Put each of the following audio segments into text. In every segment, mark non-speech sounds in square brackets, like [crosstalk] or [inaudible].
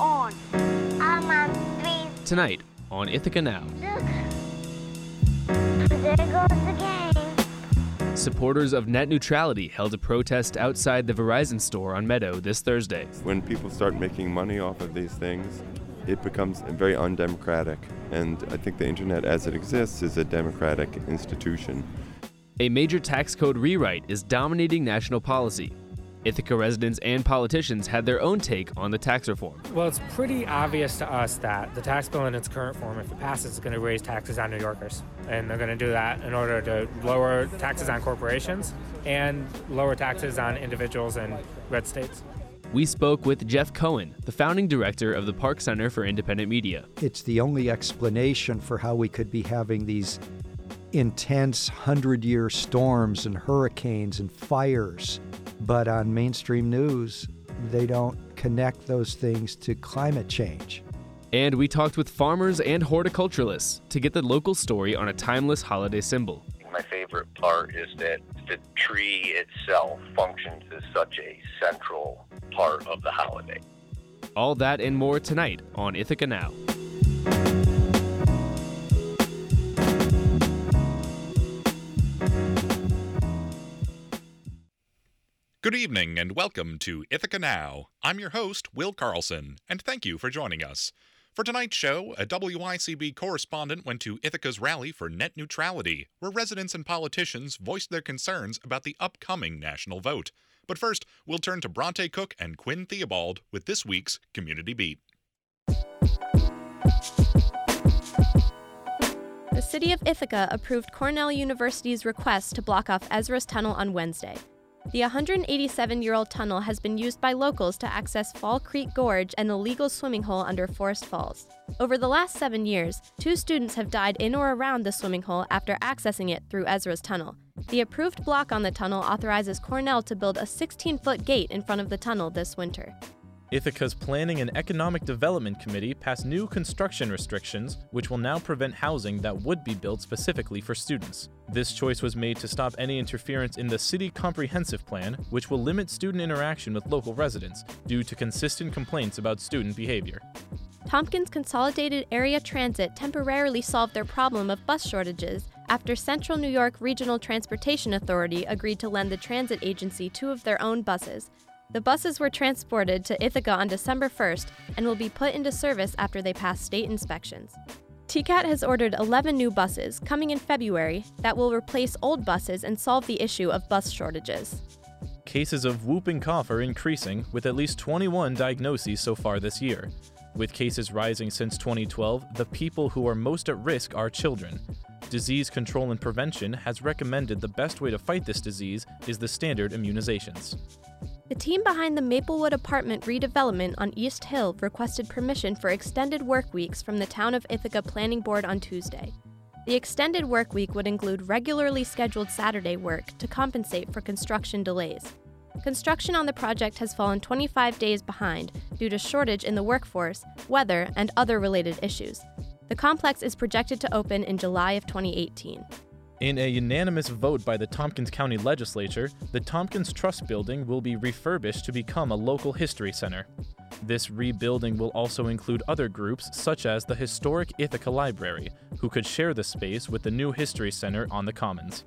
on? I'm on three. Tonight on Ithaca Now. Look. There goes the game. Supporters of net neutrality held a protest outside the Verizon store on Meadow this Thursday. When people start making money off of these things, it becomes very undemocratic. And I think the internet as it exists is a democratic institution. A major tax code rewrite is dominating national policy. Ithaca residents and politicians had their own take on the tax reform. Well, it's pretty obvious to us that the tax bill in its current form, if it passes, is going to raise taxes on New Yorkers. And they're going to do that in order to lower taxes on corporations and lower taxes on individuals in red states. We spoke with Jeff Cohen, the founding director of the Park Center for Independent Media. It's the only explanation for how we could be having these intense hundred year storms and hurricanes and fires. But on mainstream news, they don't connect those things to climate change. And we talked with farmers and horticulturalists to get the local story on a timeless holiday symbol. My favorite part is that the tree itself functions as such a central part of the holiday. All that and more tonight on Ithaca Now. Good evening and welcome to Ithaca Now. I'm your host, Will Carlson, and thank you for joining us. For tonight's show, a WICB correspondent went to Ithaca's rally for net neutrality, where residents and politicians voiced their concerns about the upcoming national vote. But first, we'll turn to Bronte Cook and Quinn Theobald with this week's Community Beat. The city of Ithaca approved Cornell University's request to block off Ezra's Tunnel on Wednesday. The 187 year old tunnel has been used by locals to access Fall Creek Gorge and the legal swimming hole under Forest Falls. Over the last seven years, two students have died in or around the swimming hole after accessing it through Ezra's tunnel. The approved block on the tunnel authorizes Cornell to build a 16 foot gate in front of the tunnel this winter. Ithaca's Planning and Economic Development Committee passed new construction restrictions, which will now prevent housing that would be built specifically for students. This choice was made to stop any interference in the City Comprehensive Plan, which will limit student interaction with local residents due to consistent complaints about student behavior. Tompkins Consolidated Area Transit temporarily solved their problem of bus shortages after Central New York Regional Transportation Authority agreed to lend the transit agency two of their own buses. The buses were transported to Ithaca on December 1st and will be put into service after they pass state inspections. TCAT has ordered 11 new buses coming in February that will replace old buses and solve the issue of bus shortages. Cases of whooping cough are increasing, with at least 21 diagnoses so far this year. With cases rising since 2012, the people who are most at risk are children. Disease Control and Prevention has recommended the best way to fight this disease is the standard immunizations. The team behind the Maplewood apartment redevelopment on East Hill requested permission for extended work weeks from the Town of Ithaca Planning Board on Tuesday. The extended work week would include regularly scheduled Saturday work to compensate for construction delays. Construction on the project has fallen 25 days behind due to shortage in the workforce, weather, and other related issues. The complex is projected to open in July of 2018. In a unanimous vote by the Tompkins County Legislature, the Tompkins Trust Building will be refurbished to become a local history center. This rebuilding will also include other groups, such as the Historic Ithaca Library, who could share the space with the new History Center on the Commons.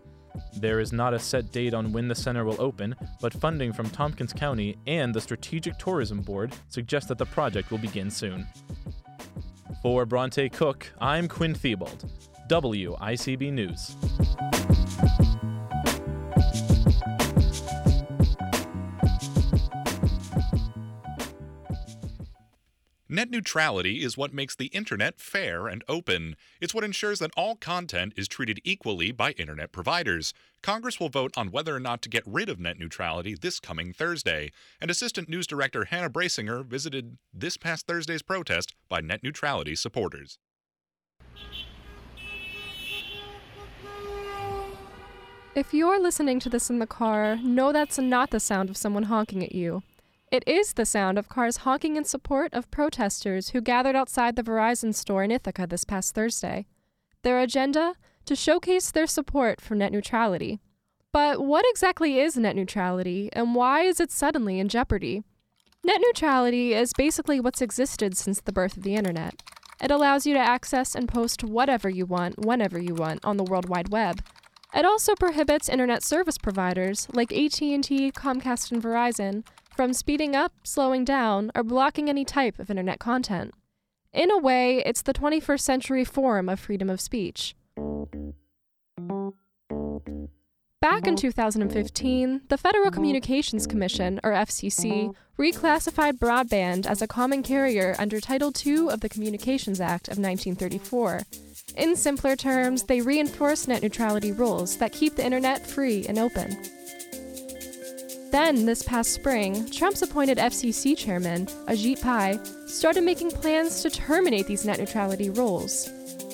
There is not a set date on when the center will open, but funding from Tompkins County and the Strategic Tourism Board suggest that the project will begin soon. For Bronte Cook, I'm Quinn Theobald. WICB News. Net neutrality is what makes the internet fair and open. It's what ensures that all content is treated equally by internet providers. Congress will vote on whether or not to get rid of net neutrality this coming Thursday, and Assistant News Director Hannah Brasinger visited this past Thursday's protest by net neutrality supporters. If you're listening to this in the car, know that's not the sound of someone honking at you. It is the sound of cars honking in support of protesters who gathered outside the Verizon store in Ithaca this past Thursday. Their agenda? To showcase their support for net neutrality. But what exactly is net neutrality, and why is it suddenly in jeopardy? Net neutrality is basically what's existed since the birth of the internet. It allows you to access and post whatever you want, whenever you want, on the World Wide Web. It also prohibits internet service providers like AT&T, Comcast, and Verizon from speeding up, slowing down, or blocking any type of internet content. In a way, it's the 21st century form of freedom of speech. Back in 2015, the Federal Communications Commission, or FCC, reclassified broadband as a common carrier under Title II of the Communications Act of 1934. In simpler terms, they reinforce net neutrality rules that keep the internet free and open. Then, this past spring, Trump's appointed FCC chairman, Ajit Pai, started making plans to terminate these net neutrality rules.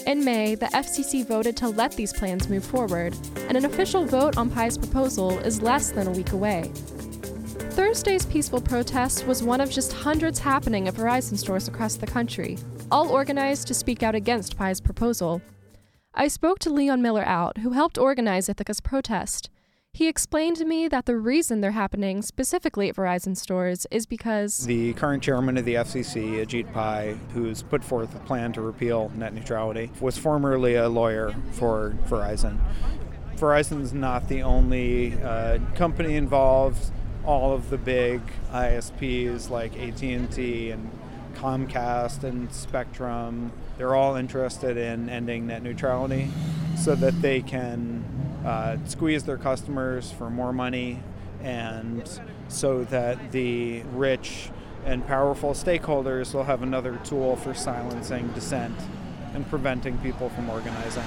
In May, the FCC voted to let these plans move forward, and an official vote on Pai's proposal is less than a week away. Thursday's peaceful protest was one of just hundreds happening at Verizon stores across the country, all organized to speak out against Pai's proposal. I spoke to Leon Miller Out, who helped organize Ithaca's protest. He explained to me that the reason they're happening specifically at Verizon stores is because the current chairman of the FCC, Ajit Pai, who's put forth a plan to repeal net neutrality, was formerly a lawyer for Verizon. Verizon's not the only uh, company involved. All of the big ISPs like AT&T and Comcast and Spectrum, they're all interested in ending net neutrality so that they can uh, squeeze their customers for more money and so that the rich and powerful stakeholders will have another tool for silencing dissent and preventing people from organizing.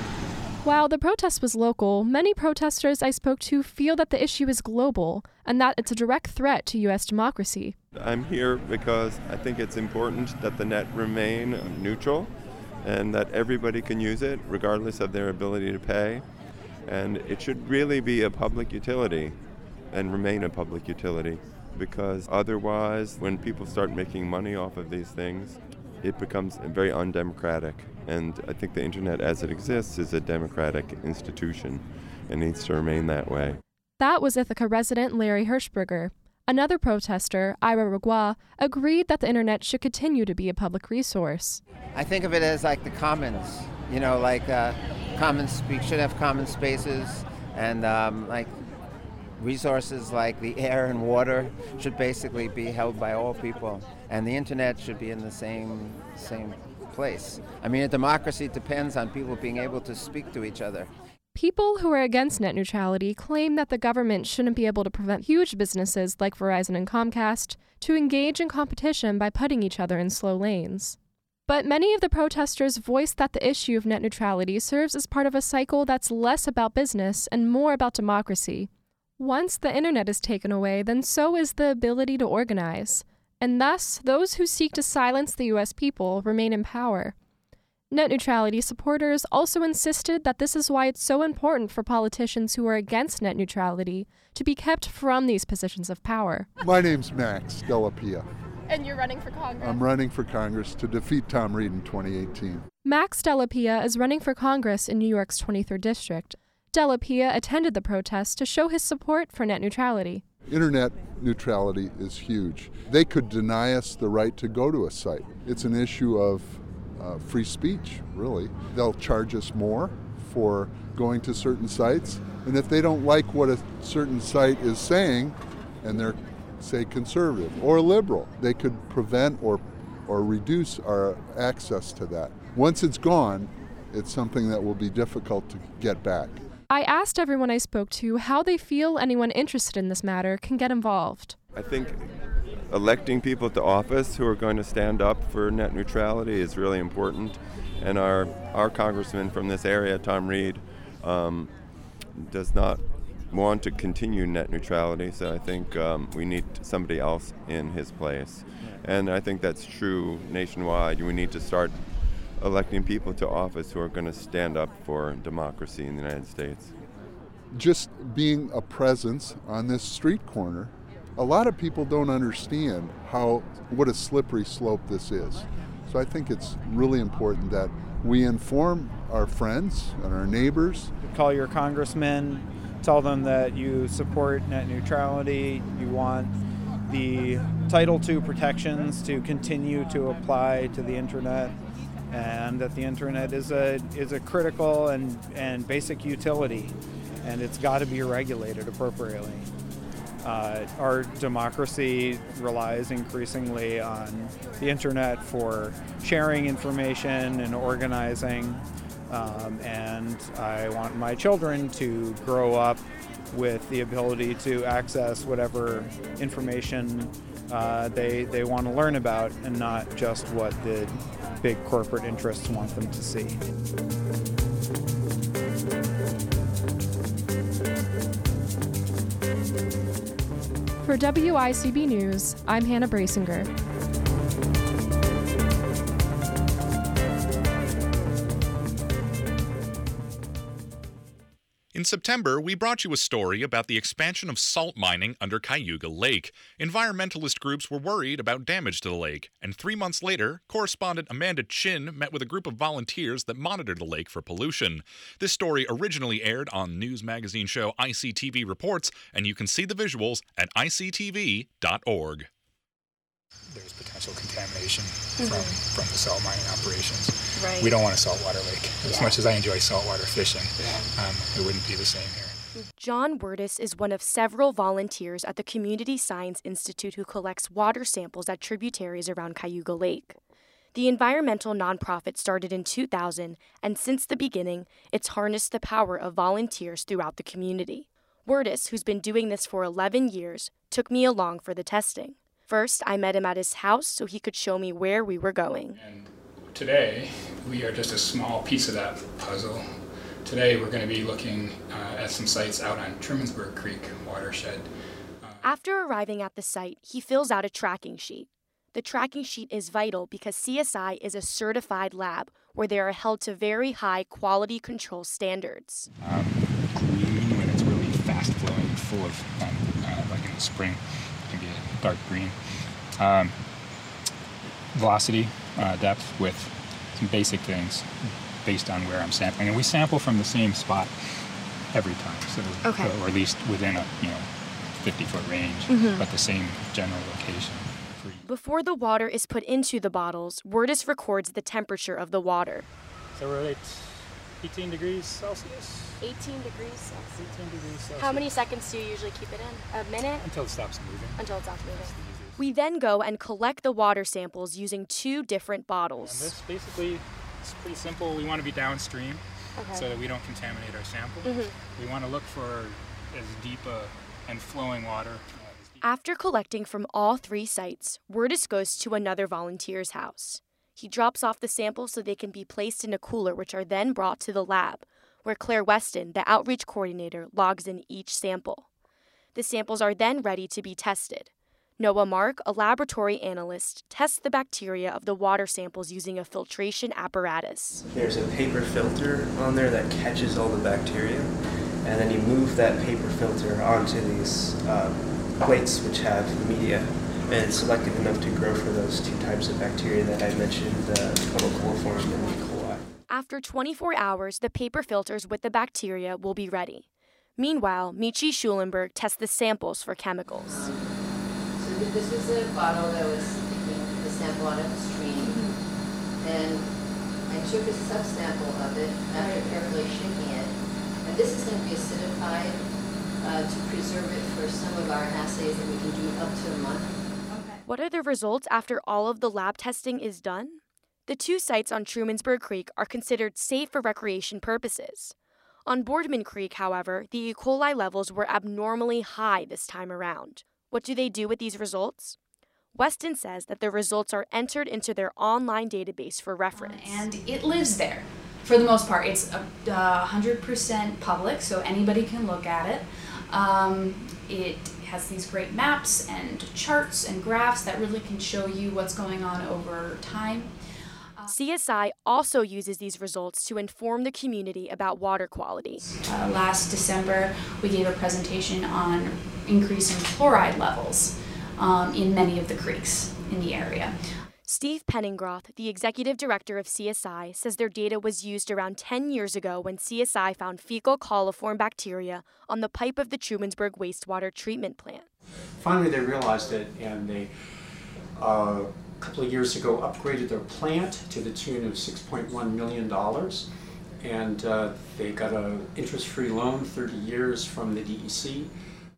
While the protest was local, many protesters I spoke to feel that the issue is global and that it's a direct threat to U.S. democracy. I'm here because I think it's important that the net remain neutral and that everybody can use it regardless of their ability to pay. And it should really be a public utility and remain a public utility because otherwise, when people start making money off of these things, it becomes very undemocratic. And I think the internet as it exists is a democratic institution and needs to remain that way. That was Ithaca resident Larry Hirschberger. Another protester, Ira Ragua, agreed that the internet should continue to be a public resource. I think of it as like the commons, you know, like uh, commons, we should have common spaces and um, like resources like the air and water should basically be held by all people and the internet should be in the same same place. I mean, a democracy depends on people being able to speak to each other. People who are against net neutrality claim that the government shouldn't be able to prevent huge businesses like Verizon and Comcast to engage in competition by putting each other in slow lanes. But many of the protesters voiced that the issue of net neutrality serves as part of a cycle that's less about business and more about democracy. Once the internet is taken away, then so is the ability to organize, and thus those who seek to silence the US people remain in power. Net neutrality supporters also insisted that this is why it's so important for politicians who are against net neutrality to be kept from these positions of power. My name's Max Della Pia. And you're running for Congress? I'm running for Congress to defeat Tom Reed in 2018. Max Della Pia is running for Congress in New York's 23rd District. Della Pia attended the protest to show his support for net neutrality. Internet neutrality is huge. They could deny us the right to go to a site. It's an issue of uh, free speech, really. They'll charge us more for going to certain sites, and if they don't like what a certain site is saying, and they're, say, conservative or liberal, they could prevent or, or reduce our access to that. Once it's gone, it's something that will be difficult to get back. I asked everyone I spoke to how they feel anyone interested in this matter can get involved. I think electing people to office who are going to stand up for net neutrality is really important. And our, our congressman from this area, Tom Reed, um, does not want to continue net neutrality, so I think um, we need somebody else in his place. And I think that's true nationwide. We need to start electing people to office who are going to stand up for democracy in the United States. Just being a presence on this street corner, a lot of people don't understand how what a slippery slope this is. So I think it's really important that we inform our friends and our neighbors. Call your congressman, tell them that you support net neutrality, you want the Title II protections to continue to apply to the internet, and that the internet is a is a critical and, and basic utility, and it's got to be regulated appropriately. Uh, our democracy relies increasingly on the internet for sharing information and organizing. Um, and I want my children to grow up with the ability to access whatever information uh, they, they want to learn about and not just what the big corporate interests want them to see. For WICB News, I'm Hannah Brasinger. In September, we brought you a story about the expansion of salt mining under Cayuga Lake. Environmentalist groups were worried about damage to the lake, and three months later, correspondent Amanda Chin met with a group of volunteers that monitored the lake for pollution. This story originally aired on news magazine show ICTV Reports, and you can see the visuals at ictv.org. There's potential contamination from, mm-hmm. from the salt mining operations. Right. We don't want a saltwater lake. As Yeah. much as I enjoy saltwater fishing, um, it wouldn't be the same here. John Wordis is one of several volunteers at the Community Science Institute who collects water samples at tributaries around Cayuga Lake. The environmental nonprofit started in 2000, and since the beginning, it's harnessed the power of volunteers throughout the community. Wordis, who's been doing this for 11 years, took me along for the testing. First, I met him at his house so he could show me where we were going. Today, we are just a small piece of that puzzle. Today, we're going to be looking uh, at some sites out on Trumansburg Creek watershed. After arriving at the site, he fills out a tracking sheet. The tracking sheet is vital because CSI is a certified lab where they are held to very high quality control standards. Um, green when it's really fast flowing, and full of, um, uh, like in the spring, it can be a dark green. Um, velocity, uh, depth with some basic things based on where I'm sampling. And we sample from the same spot every time, so Okay. or at least within a you know 50 foot range, Mhm. but the same general location. Before the water is put into the bottles, Wordis records the temperature of the water. So we're at 18 degrees Celsius 18 degrees Celsius. 18 degrees Celsius. How many seconds do you usually keep it in? A minute? until it stops moving. Until it stops moving. We then go and collect the water samples using two different bottles. this basically is pretty simple. We want to be downstream Okay. so that we don't contaminate our sample. Mhm. We want to look for as deep a and flowing water. After collecting from all three sites, Wordis goes to another volunteer's house. He drops off the samples so they can be placed in a cooler, which are then brought to the lab, where Claire Weston, the outreach coordinator, logs in each sample. The samples are then ready to be tested. Noah Mark, a laboratory analyst, tests the bacteria of the water samples using a filtration apparatus. There's a paper filter on there that catches all the bacteria, and then you move that paper filter onto these uh, plates which have media, and it's selective enough to grow for those two types of bacteria that I mentioned, the uh, chlamydophoriform and E. coli. After 24 hours, the paper filters with the bacteria will be ready. Meanwhile, Michi Schulenberg tests the samples for chemicals. So th- this was a bottle that was taking the sample out of the stream, and I took a subsample of it after carefully shaking it. And this is going to be acidified uh, to preserve it for some of our assays that we can do up to a month. What are the results after all of the lab testing is done? The two sites on Trumansburg Creek are considered safe for recreation purposes. On Boardman Creek, however, the E. coli levels were abnormally high this time around. What do they do with these results? Weston says that the results are entered into their online database for reference. and it lives there for the most part. It's a uh, 100% public, so anybody can look at it. Um, it has these great maps and charts and graphs that really can show you what's going on over time. CSI also uses these results to inform the community about water quality. Uh, last December, we gave a presentation on increasing chloride levels um, in many of the creeks in the area. Steve Penningroth, the executive director of CSI, says their data was used around 10 years ago when CSI found fecal coliform bacteria on the pipe of the Trumansburg wastewater treatment plant. Finally, they realized it and they, uh, a couple of years ago, upgraded their plant to the tune of $6.1 million. And uh, they got an interest free loan, 30 years from the DEC.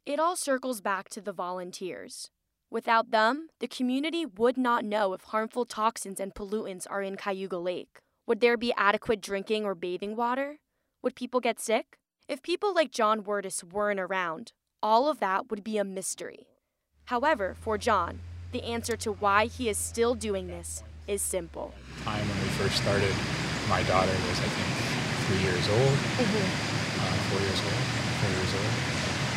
It all circles back to the volunteers. Without them, the community would not know if harmful toxins and pollutants are in Cayuga Lake. Would there be adequate drinking or bathing water? Would people get sick? If people like John Wordis weren't around, all of that would be a mystery. However, for John, the answer to why he is still doing this is simple. Time when we first started, my daughter was, I think, three years old, uh, four years old, four years old.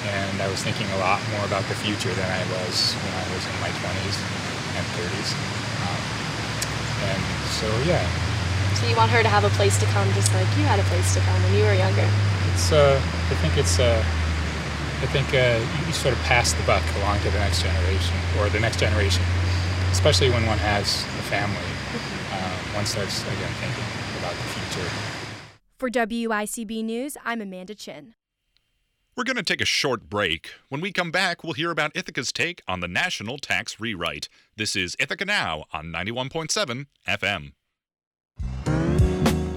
And I was thinking a lot more about the future than I was when I was in my 20s and 30s. Um, and so, yeah, So you want her to have a place to come just like you had a place to come when you were younger? it's, uh, I think it's, uh, I think uh, you sort of pass the buck along to the next generation, or the next generation, especially when one has a family. Uh, one starts, again, thinking about the future. For WICB News, I'm Amanda Chin. We're going to take a short break. When we come back, we'll hear about Ithaca's take on the national tax rewrite. This is Ithaca Now on 91.7 FM.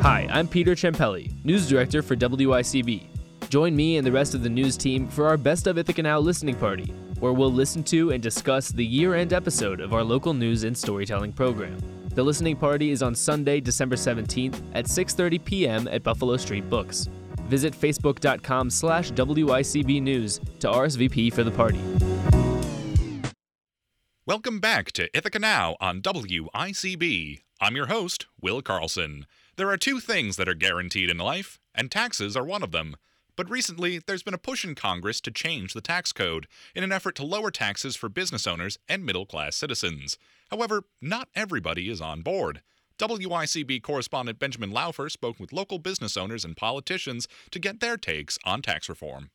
Hi, I'm Peter Champelli, News Director for WICB. Join me and the rest of the news team for our Best of Ithaca Now listening party, where we'll listen to and discuss the year-end episode of our local news and storytelling program. The listening party is on Sunday, December 17th at 6:30 p.m. at Buffalo Street Books. Visit facebook.com slash WICB News to RSVP for the party. Welcome back to Ithaca Now on WICB. I'm your host, Will Carlson. There are two things that are guaranteed in life, and taxes are one of them. But recently, there's been a push in Congress to change the tax code in an effort to lower taxes for business owners and middle class citizens. However, not everybody is on board. WICB correspondent Benjamin Laufer spoke with local business owners and politicians to get their takes on tax reform.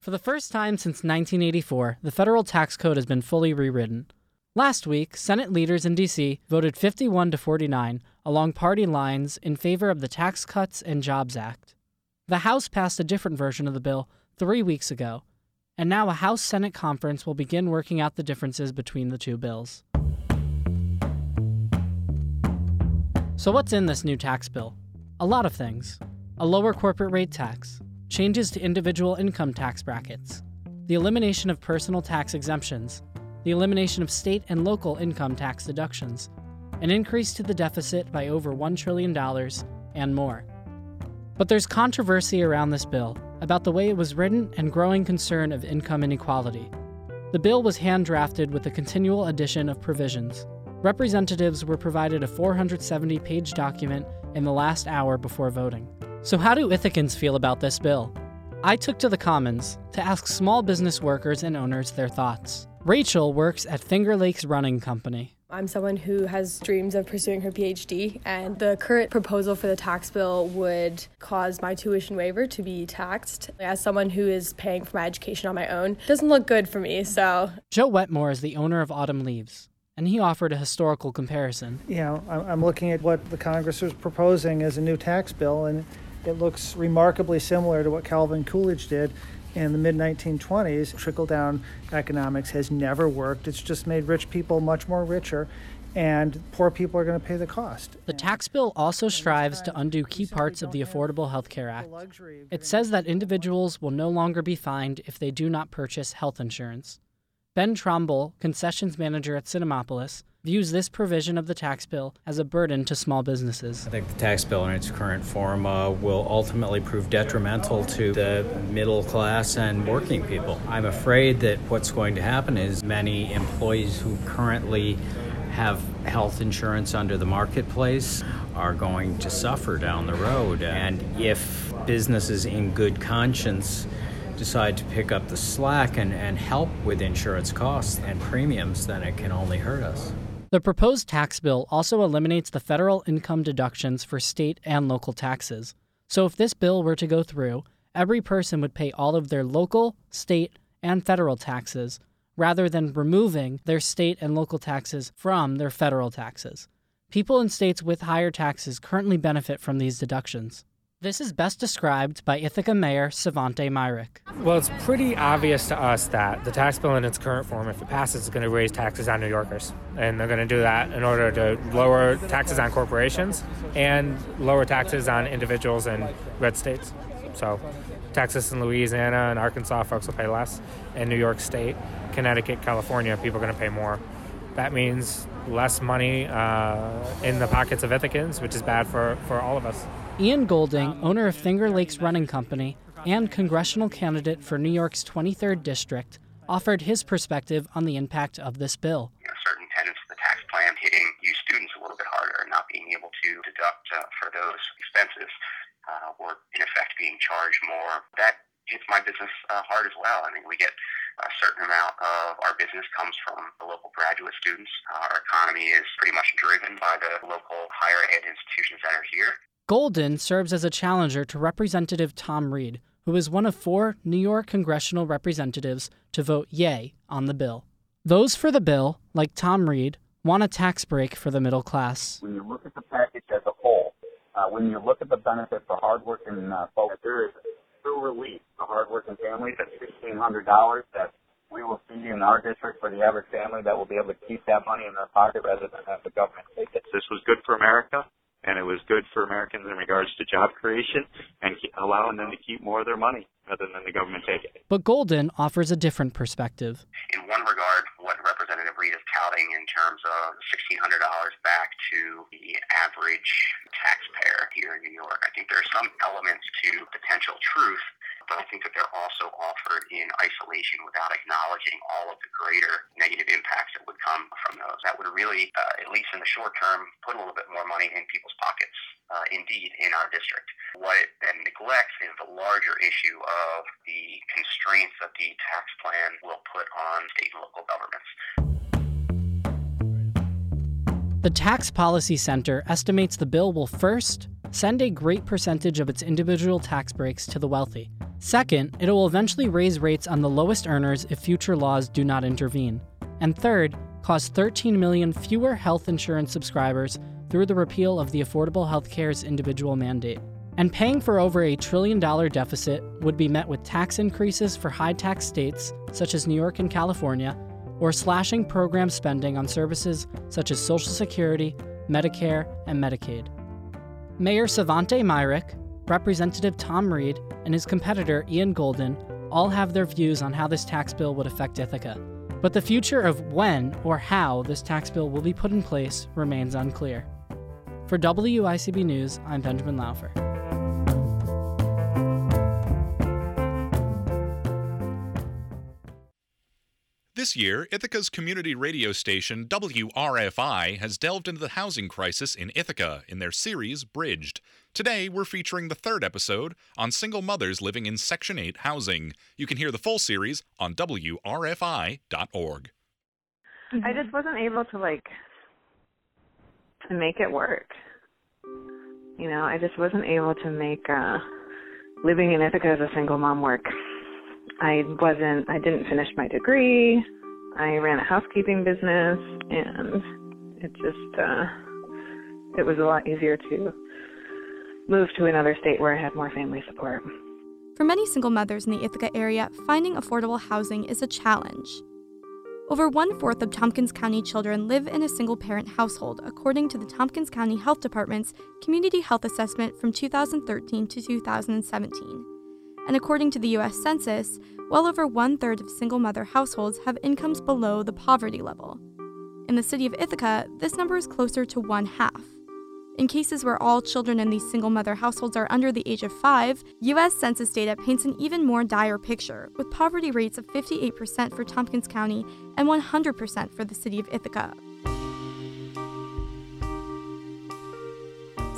For the first time since 1984, the federal tax code has been fully rewritten. Last week, Senate leaders in D.C. voted 51 to 49 along party lines in favor of the Tax Cuts and Jobs Act. The House passed a different version of the bill three weeks ago, and now a House Senate conference will begin working out the differences between the two bills. So, what's in this new tax bill? A lot of things. A lower corporate rate tax, changes to individual income tax brackets, the elimination of personal tax exemptions, the elimination of state and local income tax deductions, an increase to the deficit by over $1 trillion, and more. But there's controversy around this bill about the way it was written and growing concern of income inequality. The bill was hand drafted with a continual addition of provisions. Representatives were provided a 470 page document in the last hour before voting. So, how do Ithacans feel about this bill? I took to the Commons to ask small business workers and owners their thoughts. Rachel works at Finger Lakes Running Company. I'm someone who has dreams of pursuing her PhD, and the current proposal for the tax bill would cause my tuition waiver to be taxed. As someone who is paying for my education on my own, it doesn't look good for me, so. Joe Wetmore is the owner of Autumn Leaves, and he offered a historical comparison. you know, I'm looking at what the Congress is proposing as a new tax bill, and it looks remarkably similar to what Calvin Coolidge did in the mid 1920s. Trickle down economics has never worked. It's just made rich people much more richer, and poor people are going to pay the cost. The tax bill also strives to undo key parts of the Affordable Health Care Act. It says that individuals will no longer be fined if they do not purchase health insurance. Ben Tromble, concessions manager at Cinemapolis, views this provision of the tax bill as a burden to small businesses. I think the tax bill in its current form uh, will ultimately prove detrimental to the middle class and working people. I'm afraid that what's going to happen is many employees who currently have health insurance under the marketplace are going to suffer down the road. And if businesses in good conscience decide to pick up the slack and, and help with insurance costs and premiums, then it can only hurt us. The proposed tax bill also eliminates the federal income deductions for state and local taxes. So if this bill were to go through, every person would pay all of their local, state, and federal taxes, rather than removing their state and local taxes from their federal taxes. People in states with higher taxes currently benefit from these deductions. This is best described by Ithaca Mayor Svante Myrick. Well, it's pretty obvious to us that the tax bill in its current form, if it passes, is going to raise taxes on New Yorkers. And they're going to do that in order to lower taxes on corporations and lower taxes on individuals in red states. So, Texas and Louisiana and Arkansas folks will pay less. And New York State, Connecticut, California, people are going to pay more. That means less money uh, in the pockets of Ithacans, which is bad for, for all of us. Ian Golden, owner of Finger Lakes Running Company and congressional candidate for New York's 23rd District, offered his perspective on the impact of this bill. You know, certain tenets of the tax plan hitting you students a little bit harder not being able to deduct uh, for those expenses uh, or, in effect, being charged more. That hits my business uh, hard as well. I mean, we get a certain amount of our business comes from the local graduate students. Our economy is pretty much driven by the local higher ed institutions that are here. Golden serves as a challenger to Representative Tom Reed, who is one of four New York congressional representatives to vote yay on the bill. Those for the bill, like Tom Reed, want a tax break for the middle class. When you look at the package as a whole, uh, when you look at the benefit for hardworking uh, folks, there is true relief to hardworking families at $1,600 that we will see in our district for the average family that will be able to keep that money in their pocket rather than have the government take it. This was good for America and it was good for Americans in regards to job creation and allowing them to keep more of their money rather than the government take it. But Golden offers a different perspective. In one regard, what Representative Reed is touting in terms of $1,600 back to the average taxpayer here in New York, I think there are some elements to potential truth but I think that they're also offered in isolation without acknowledging all of the greater negative impacts that would come from those. That would really, uh, at least in the short term, put a little bit more money in people's pockets, uh, indeed, in our district. What it then neglects is the larger issue of the constraints that the tax plan will put on state and local governments. The Tax Policy Center estimates the bill will first send a great percentage of its individual tax breaks to the wealthy. Second, it will eventually raise rates on the lowest earners if future laws do not intervene. And third, cause 13 million fewer health insurance subscribers through the repeal of the Affordable Health Care's individual mandate. And paying for over a trillion dollar deficit would be met with tax increases for high tax states such as New York and California, or slashing program spending on services such as Social Security, Medicare, and Medicaid. Mayor Svante Myrick, Representative Tom Reed, and his competitor Ian Golden all have their views on how this tax bill would affect Ithaca. But the future of when or how this tax bill will be put in place remains unclear. For WICB News, I'm Benjamin Laufer. This year, Ithaca's community radio station WRFI has delved into the housing crisis in Ithaca in their series Bridged. Today, we're featuring the third episode on single mothers living in Section 8 housing. You can hear the full series on WRFI.org. I just wasn't able to, like, to make it work. You know, I just wasn't able to make uh, living in Ithaca as a single mom work. I wasn't, I didn't finish my degree. I ran a housekeeping business, and it just, uh, it was a lot easier to move to another state where I had more family support. For many single mothers in the Ithaca area, finding affordable housing is a challenge. Over one fourth of Tompkins County children live in a single parent household, according to the Tompkins County Health Department's Community Health Assessment from 2013 to 2017. And according to the U.S. Census, well over one third of single mother households have incomes below the poverty level. In the city of Ithaca, this number is closer to one half. In cases where all children in these single mother households are under the age of 5, U.S. Census data paints an even more dire picture, with poverty rates of 58% for Tompkins County and 100% for the city of Ithaca.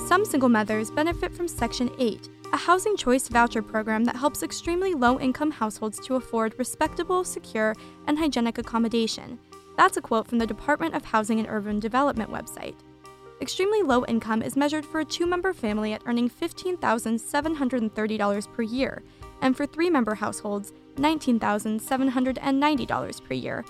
Some single mothers benefit from Section 8, a housing choice voucher program that helps extremely low income households to afford respectable, secure, and hygienic accommodation. That's a quote from the Department of Housing and Urban Development website. Extremely low income is measured for a two member family at earning $15,730 per year, and for three member households, $19,790 per year.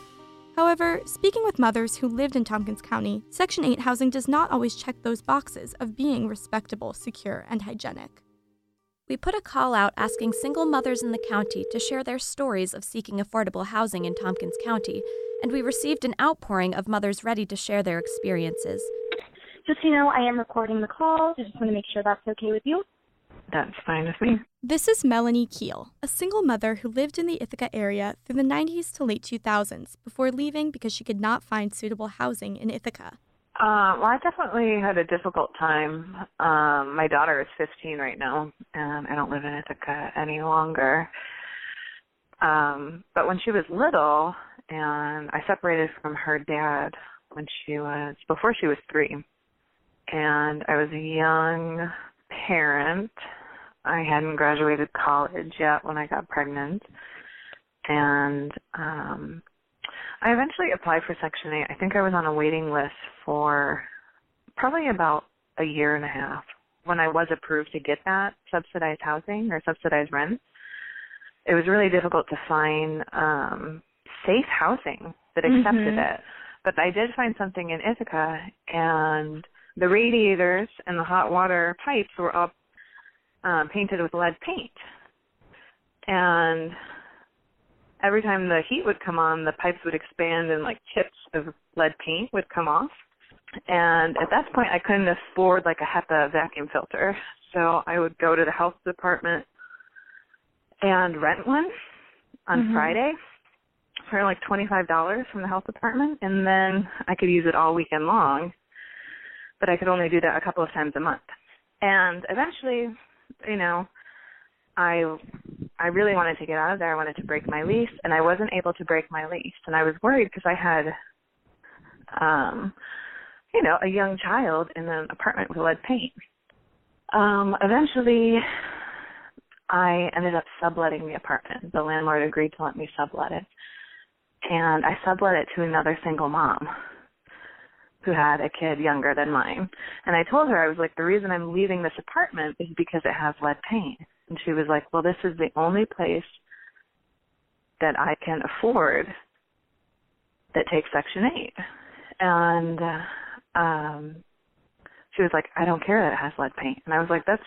However, speaking with mothers who lived in Tompkins County, Section 8 housing does not always check those boxes of being respectable, secure, and hygienic. We put a call out asking single mothers in the county to share their stories of seeking affordable housing in Tompkins County, and we received an outpouring of mothers ready to share their experiences. Just so you know, I am recording the call. I just want to make sure that's okay with you. That's fine with me. This is Melanie Keel, a single mother who lived in the Ithaca area through the 90s to late 2000s before leaving because she could not find suitable housing in Ithaca. Uh, well, I definitely had a difficult time. Um, my daughter is 15 right now, and I don't live in Ithaca any longer. Um, but when she was little, and I separated from her dad when she was before she was three, and I was a young parent. I hadn't graduated college yet when I got pregnant. And um I eventually applied for Section 8. I think I was on a waiting list for probably about a year and a half when I was approved to get that subsidized housing or subsidized rent. It was really difficult to find um safe housing that accepted Mhm. it. But I did find something in Ithaca and the radiators and the hot water pipes were all um, painted with lead paint. And every time the heat would come on, the pipes would expand and like chips of lead paint would come off. And at that point, I couldn't afford like a HEPA vacuum filter. So I would go to the health department and rent one on Mhm. Friday for like $25 from the health department. And then I could use it all weekend long but I could only do that a couple of times a month. And eventually, you know, I I really wanted to get out of there. I wanted to break my lease, and I wasn't able to break my lease. And I was worried because I had, um, you know, a young child in an apartment with lead paint. Um, eventually, I ended up subletting the apartment. The landlord agreed to let me sublet it, and I sublet it to another single mom who had a kid younger than mine. And I told her, I was like, the reason I'm leaving this apartment is because it has lead paint. And she was like, well, this is the only place that I can afford that takes Section 8. And uh, um, she was like, I don't care that it has lead paint. And I was like, that's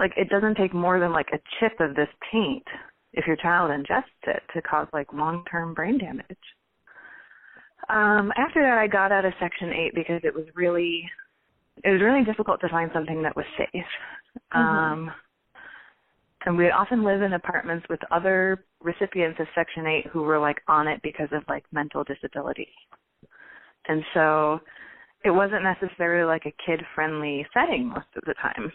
like, it doesn't take more than like a chip of this paint if your child ingests it to cause like long term brain damage. Um, after that, I got out of Section 8 because it was really, it was really difficult to find something that was safe. Mhm. Um, and we would often live in apartments with other recipients of Section 8 who were like on it because of like mental disability. And so it wasn't necessarily like a kid friendly setting most of the time.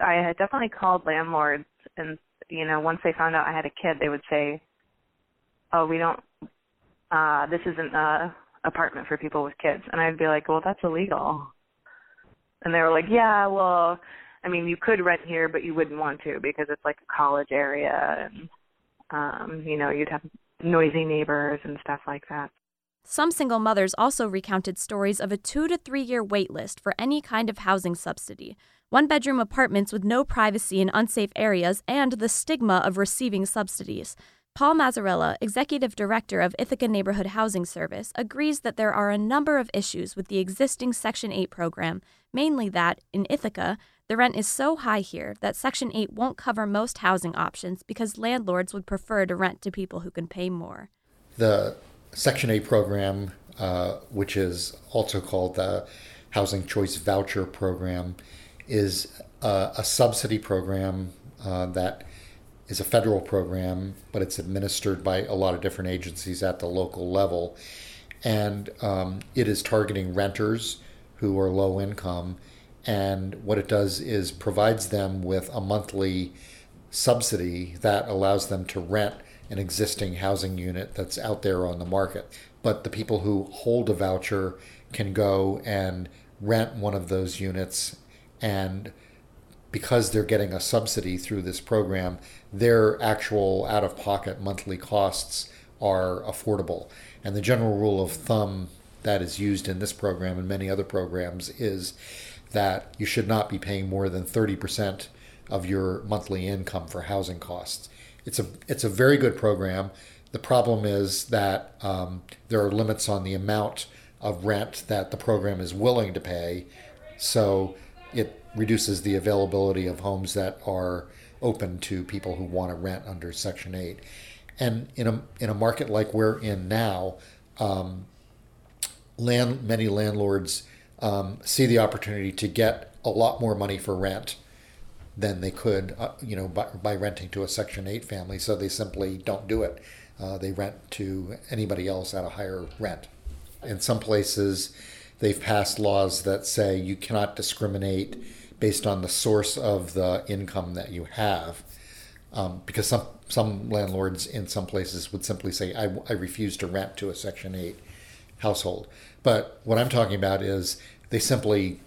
I had definitely called landlords and you know, once they found out I had a kid, they would say, "Oh, we don't uh this isn't a apartment for people with kids." And I'd be like, "Well, that's illegal." And they were like, "Yeah, well, I mean, you could rent here, but you wouldn't want to because it's like a college area and um, you know, you'd have noisy neighbors and stuff like that." Some single mothers also recounted stories of a two to three year wait list for any kind of housing subsidy, one bedroom apartments with no privacy in unsafe areas, and the stigma of receiving subsidies. Paul Mazzarella, executive director of Ithaca Neighborhood Housing Service, agrees that there are a number of issues with the existing Section 8 program, mainly that, in Ithaca, the rent is so high here that Section 8 won't cover most housing options because landlords would prefer to rent to people who can pay more. The Section 8 program, uh, which is also called the Housing Choice Voucher Program, is uh, a subsidy program uh, that is a federal program, but it's administered by a lot of different agencies at the local level. And um, it is targeting renters who are low income. And what it does is provides them with a monthly subsidy that allows them to rent an existing housing unit that's out there on the market. But the people who hold a voucher can go and rent one of those units and because they're getting a subsidy through this program, their actual out of pocket monthly costs are affordable. And the general rule of thumb that is used in this program and many other programs is that you should not be paying more than 30% of your monthly income for housing costs. it's a it's a very good program. The problem is that um, there are limits on the amount of rent that the program is willing to pay, so it reduces the availability of homes that are open to people who want to rent under Section Eight. And in a in a market like we're in now, um, land many landlords um, see the opportunity to get a lot more money for rent than they could, uh, you know, by, by, renting to a Section 8 family. So they simply don't do it. Uh, they rent to anybody else at a higher rent. In some places, they've passed laws that say you cannot discriminate based on the source of the income that you have. Um, because some, some landlords in some places would simply say, I, I refuse to rent to a Section 8 household. But what I'm talking about is they simply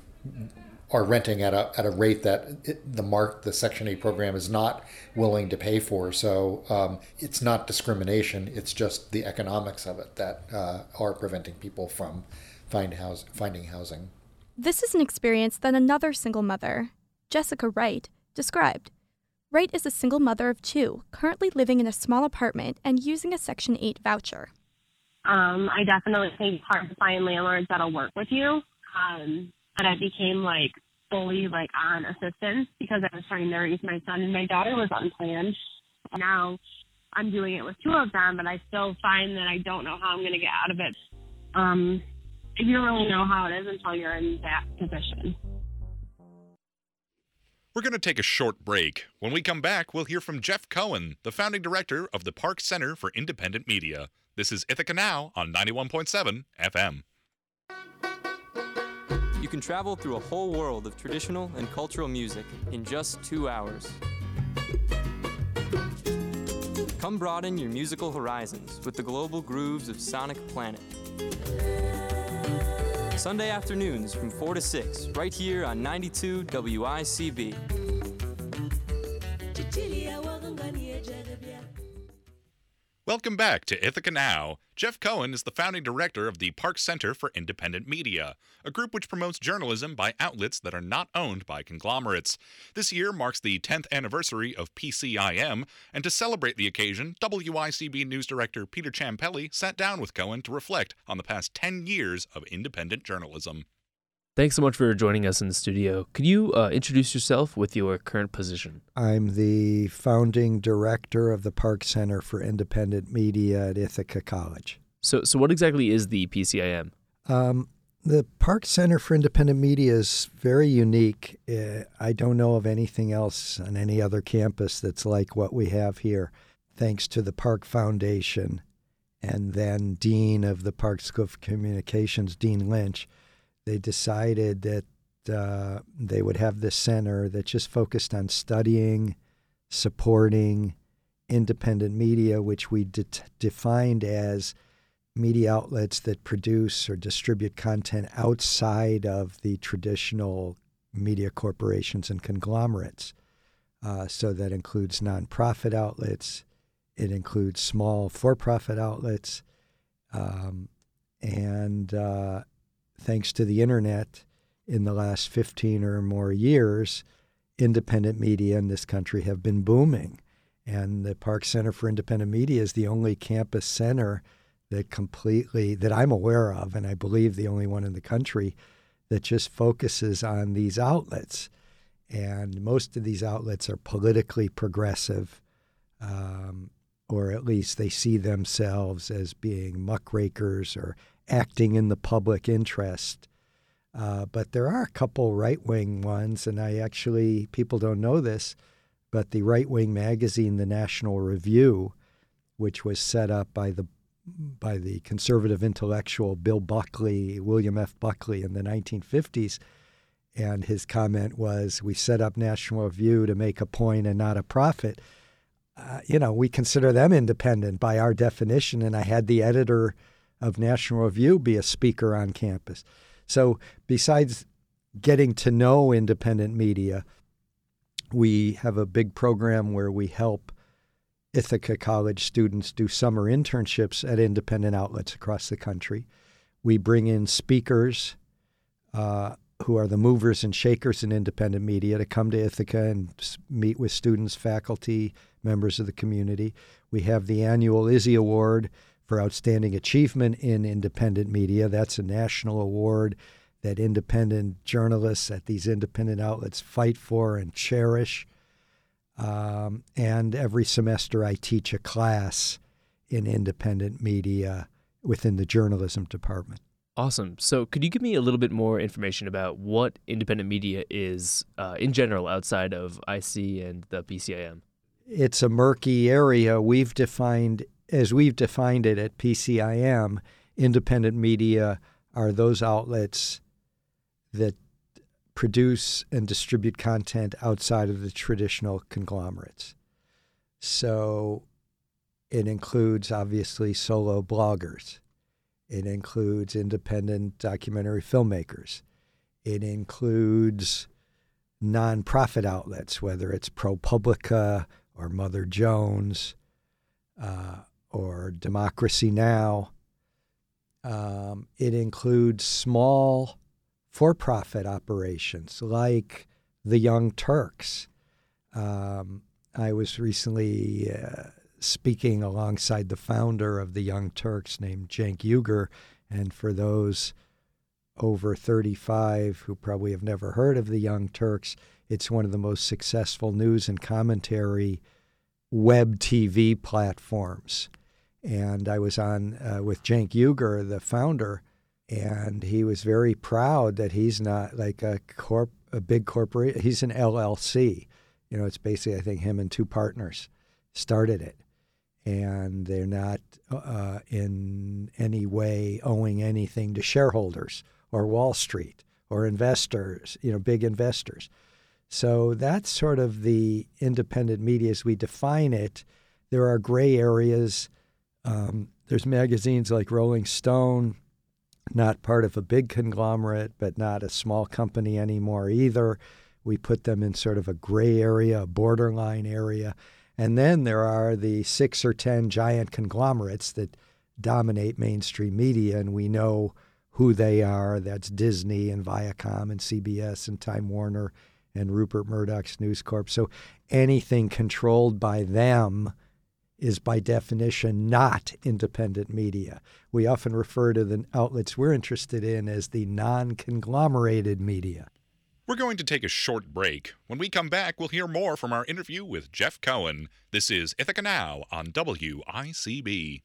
are renting at a, at a rate that it, the mark the Section 8 program is not willing to pay for. So um, it's not discrimination; it's just the economics of it that uh, are preventing people from find house, finding housing. This is an experience that another single mother, Jessica Wright, described. Wright is a single mother of two, currently living in a small apartment and using a Section 8 voucher. Um, I definitely think it's hard to find landlords that'll work with you. Um, and I became like fully like on assistance because I was trying to raise my son and my daughter was unplanned. Now I'm doing it with two of them, but I still find that I don't know how I'm going to get out of it. Um, you don't really know how it is until you're in that position. We're going to take a short break. When we come back, we'll hear from Jeff Cohen, the founding director of the Park Center for Independent Media. This is Ithaca Now on 91.7 FM. You can travel through a whole world of traditional and cultural music in just two hours. Come broaden your musical horizons with the global grooves of Sonic Planet. Sunday afternoons from 4 to 6, right here on 92 WICB. Welcome back to Ithaca Now. Jeff Cohen is the founding director of the Park Center for Independent Media, a group which promotes journalism by outlets that are not owned by conglomerates. This year marks the 10th anniversary of PCIM, and to celebrate the occasion, WICB news director Peter Champelli sat down with Cohen to reflect on the past 10 years of independent journalism. Thanks so much for joining us in the studio. Could you uh, introduce yourself with your current position? I'm the founding director of the Park Center for Independent Media at Ithaca College. So, so what exactly is the PCIM? Um, the Park Center for Independent Media is very unique. Uh, I don't know of anything else on any other campus that's like what we have here, thanks to the Park Foundation and then Dean of the Park School of Communications, Dean Lynch they decided that uh, they would have this center that just focused on studying, supporting independent media, which we de- defined as media outlets that produce or distribute content outside of the traditional media corporations and conglomerates. Uh, so that includes nonprofit outlets, it includes small for profit outlets, um, and uh, thanks to the internet in the last 15 or more years, independent media in this country have been booming. And the Park Center for Independent Media is the only campus center that completely, that I'm aware of, and I believe the only one in the country that just focuses on these outlets. And most of these outlets are politically progressive, um, or at least they see themselves as being muckrakers or acting in the public interest. Uh, but there are a couple right wing ones, and I actually, people don't know this, but the right wing magazine, the National Review, which was set up by the by the conservative intellectual Bill Buckley, William F. Buckley in the 1950s. And his comment was, We set up National Review to make a point and not a profit. Uh, you know, we consider them independent by our definition. And I had the editor of National Review be a speaker on campus. So, besides getting to know independent media, we have a big program where we help Ithaca College students do summer internships at independent outlets across the country. We bring in speakers uh, who are the movers and shakers in independent media to come to Ithaca and meet with students, faculty, members of the community. We have the annual Izzy Award for Outstanding Achievement in Independent Media. That's a national award that independent journalists at these independent outlets fight for and cherish. Um, and every semester, I teach a class in independent media within the journalism department. Awesome. So, could you give me a little bit more information about what independent media is uh, in general outside of IC and the PCIM? It's a murky area. We've defined, as we've defined it at PCIM, independent media are those outlets that produce and distribute content outside of the traditional conglomerates. So it includes obviously solo bloggers. It includes independent documentary filmmakers. It includes nonprofit outlets, whether it's ProPublica or Mother Jones uh, or Democracy Now! Um, it includes small for profit operations like the Young Turks. Um, I was recently uh, speaking alongside the founder of the Young Turks named Cenk Uygur. And for those over 35 who probably have never heard of the Young Turks, it's one of the most successful news and commentary web TV platforms. And I was on uh, with Cenk Uygur, the founder, and he was very proud that he's not like a corp, a big corporation. He's an LLC. You know, it's basically I think him and two partners started it, and they're not uh, in any way owing anything to shareholders or Wall Street or investors. You know, big investors. So that's sort of the independent media as we define it. There are gray areas. Um, there's magazines like Rolling Stone, not part of a big conglomerate, but not a small company anymore either. We put them in sort of a gray area, a borderline area. And then there are the six or 10 giant conglomerates that dominate mainstream media, and we know who they are. That's Disney and Viacom and CBS and Time Warner and Rupert Murdoch's News Corp. So anything controlled by them is by definition not independent media. We often refer to the outlets we're interested in as the non conglomerated media. We're going to take a short break. When we come back, we'll hear more from our interview with Jeff Cohen. This is Ithaca Now on WICB.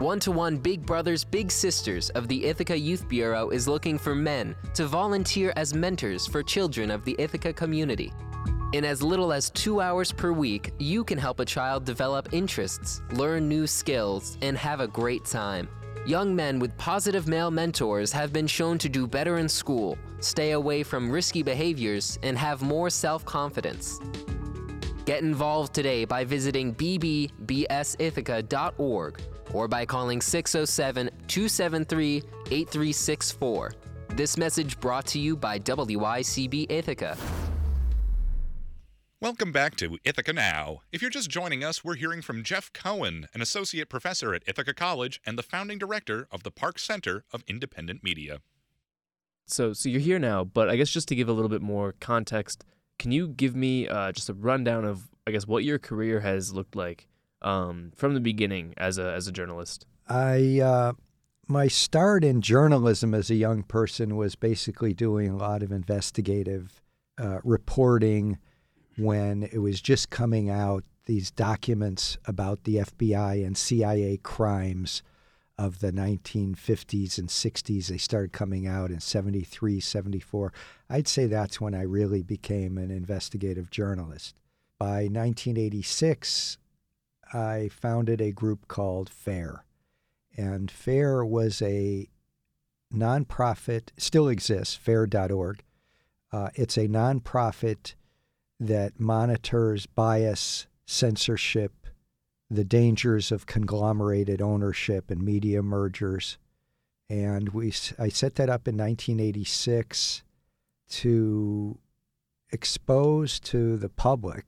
One to One Big Brothers Big Sisters of the Ithaca Youth Bureau is looking for men to volunteer as mentors for children of the Ithaca community. In as little as two hours per week, you can help a child develop interests, learn new skills, and have a great time. Young men with positive male mentors have been shown to do better in school, stay away from risky behaviors, and have more self confidence. Get involved today by visiting bbbsithaca.org or by calling 607 273 8364. This message brought to you by WICB Ithaca. Welcome back to Ithaca Now. If you're just joining us, we're hearing from Jeff Cohen, an associate professor at Ithaca College and the founding director of the Park Center of Independent Media. So, so you're here now, but I guess just to give a little bit more context, can you give me uh, just a rundown of, I guess, what your career has looked like um, from the beginning as a as a journalist? I uh, my start in journalism as a young person was basically doing a lot of investigative uh, reporting when it was just coming out these documents about the FBI and CIA crimes of the 1950s and 60s. They started coming out in 73, 74. I'd say that's when I really became an investigative journalist. By 1986, I founded a group called FAIR. And FAIR was a nonprofit, still exists, fair.org. Uh, it's a nonprofit that monitors bias, censorship, the dangers of conglomerated ownership and media mergers. And we, I set that up in 1986 to expose to the public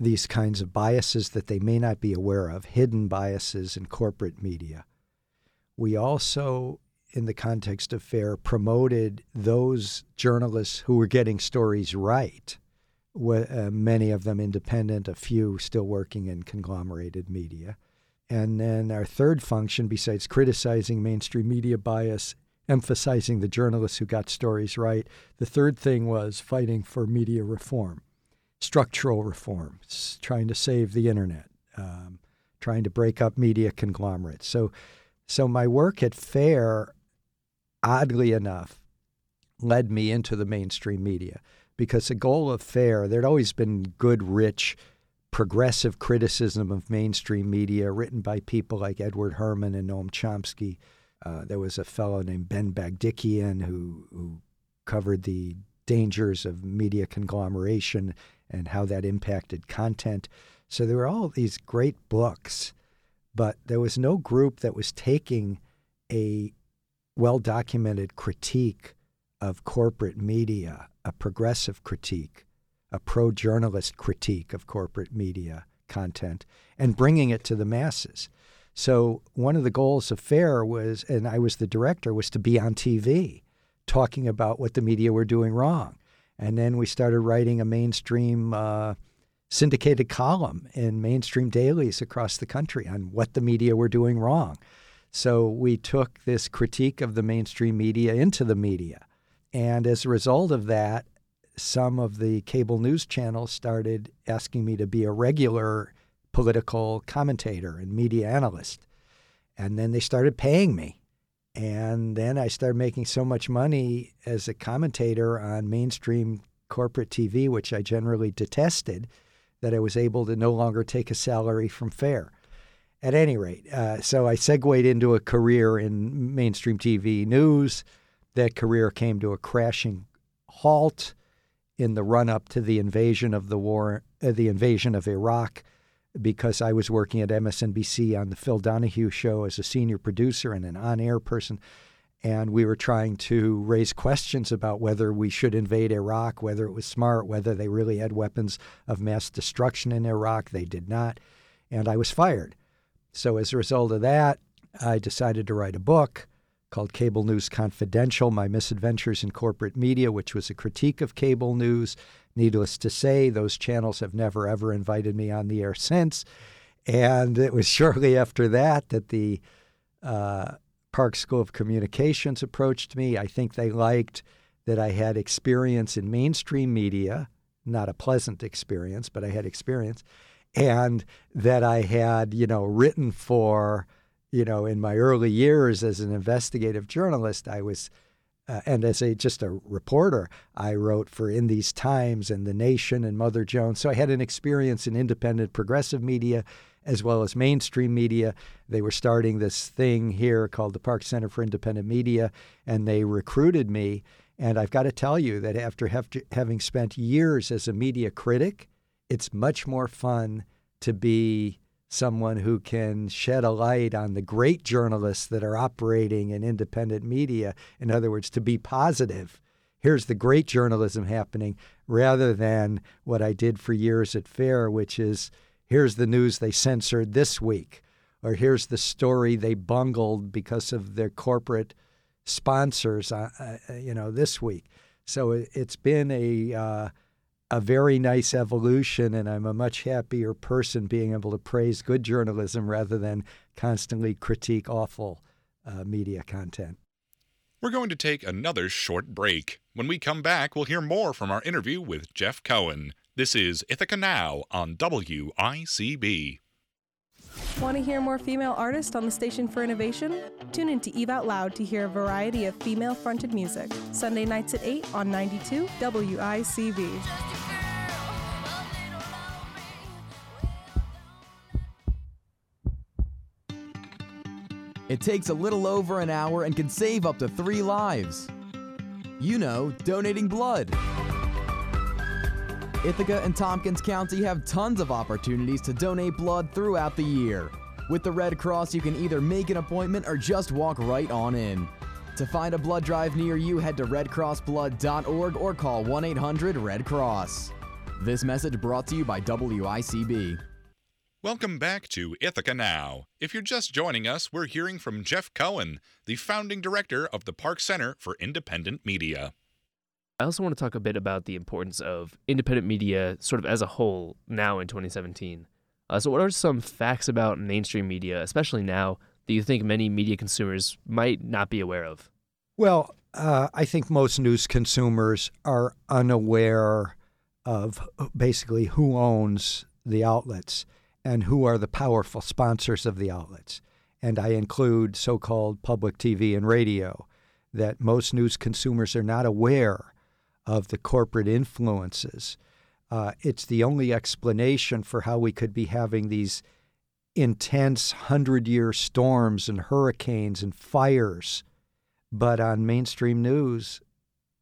these kinds of biases that they may not be aware of, hidden biases in corporate media. We also, in the context of FAIR, promoted those journalists who were getting stories right uh, many of them independent, a few still working in conglomerated media. And then our third function, besides criticizing mainstream media bias, emphasizing the journalists who got stories right, the third thing was fighting for media reform, structural reform, trying to save the internet, um, trying to break up media conglomerates. So, so my work at FAIR, oddly enough, led me into the mainstream media because the goal of FAIR, there'd always been good, rich, progressive criticism of mainstream media written by people like Edward Herman and Noam Chomsky. Uh, there was a fellow named Ben Bagdikian who, who covered the dangers of media conglomeration and how that impacted content. So there were all these great books, but there was no group that was taking a well documented critique of corporate media, a progressive critique a pro journalist critique of corporate media content and bringing it to the masses. So one of the goals of FAIR was, and I was the director, was to be on TV talking about what the media were doing wrong. And then we started writing a mainstream uh, syndicated column in mainstream dailies across the country on what the media were doing wrong. So we took this critique of the mainstream media into the media. And as a result of that, some of the cable news channels started asking me to be a regular political commentator and media analyst. And then they started paying me. And then I started making so much money as a commentator on mainstream corporate TV, which I generally detested, that I was able to no longer take a salary from FAIR. At any rate, uh, so I segued into a career in mainstream TV news. That career came to a crashing halt in the run up to the invasion of the war, uh, the invasion of Iraq, because I was working at MSNBC on the Phil Donahue show as a senior producer and an on air person. And we were trying to raise questions about whether we should invade Iraq, whether it was smart, whether they really had weapons of mass destruction in Iraq. They did not. And I was fired. So, as a result of that, I decided to write a book called Cable News Confidential My Misadventures in Corporate Media, which was a critique of cable news. Needless to say, those channels have never, ever invited me on the air since. And it was [laughs] shortly after that that the uh, Park School of Communications approached me. I think they liked that I had experience in mainstream media, not a pleasant experience, but I had experience, and that I had, you know, written for you know, in my early years as an investigative journalist, I was, uh, and as a just a reporter, I wrote for In These Times and The Nation and Mother Jones. So I had an experience in independent progressive media as well as mainstream media. They were starting this thing here called the Park Center for Independent Media, and they recruited me. And I've got to tell you that after have, having spent years as a media critic, it's much more fun to be someone who can shed a light on the great journalists that are operating in independent media. In other words, to be positive. Here's the great journalism happening rather than what I did for years at FAIR, which is here's the news they censored this week, or here's the story they bungled because of their corporate sponsors, uh, uh, you know, this week. So it, has been a uh, a very nice evolution, and I'm a much happier person being able to praise good journalism rather than constantly critique awful uh, media content. We're going to take another short break. When we come back, we'll hear more from our interview with Jeff Cohen. This is Ithaca Now on WICB. Want to hear more female artists on the Station for Innovation? Tune in to Eve Out Loud to hear a variety of female fronted music. Sunday nights at 8 on 92 WICB. It takes a little over an hour and can save up to three lives. You know, donating blood. Ithaca and Tompkins County have tons of opportunities to donate blood throughout the year. With the Red Cross, you can either make an appointment or just walk right on in. To find a blood drive near you, head to redcrossblood.org or call 1 800 Red Cross. This message brought to you by WICB. Welcome back to Ithaca Now. If you're just joining us, we're hearing from Jeff Cohen, the founding director of the Park Center for Independent Media. I also want to talk a bit about the importance of independent media, sort of as a whole, now in 2017. Uh, so, what are some facts about mainstream media, especially now, that you think many media consumers might not be aware of? Well, uh, I think most news consumers are unaware of basically who owns the outlets and who are the powerful sponsors of the outlets. And I include so called public TV and radio, that most news consumers are not aware of the corporate influences. Uh, it's the only explanation for how we could be having these intense hundred year storms and hurricanes and fires. But on mainstream news,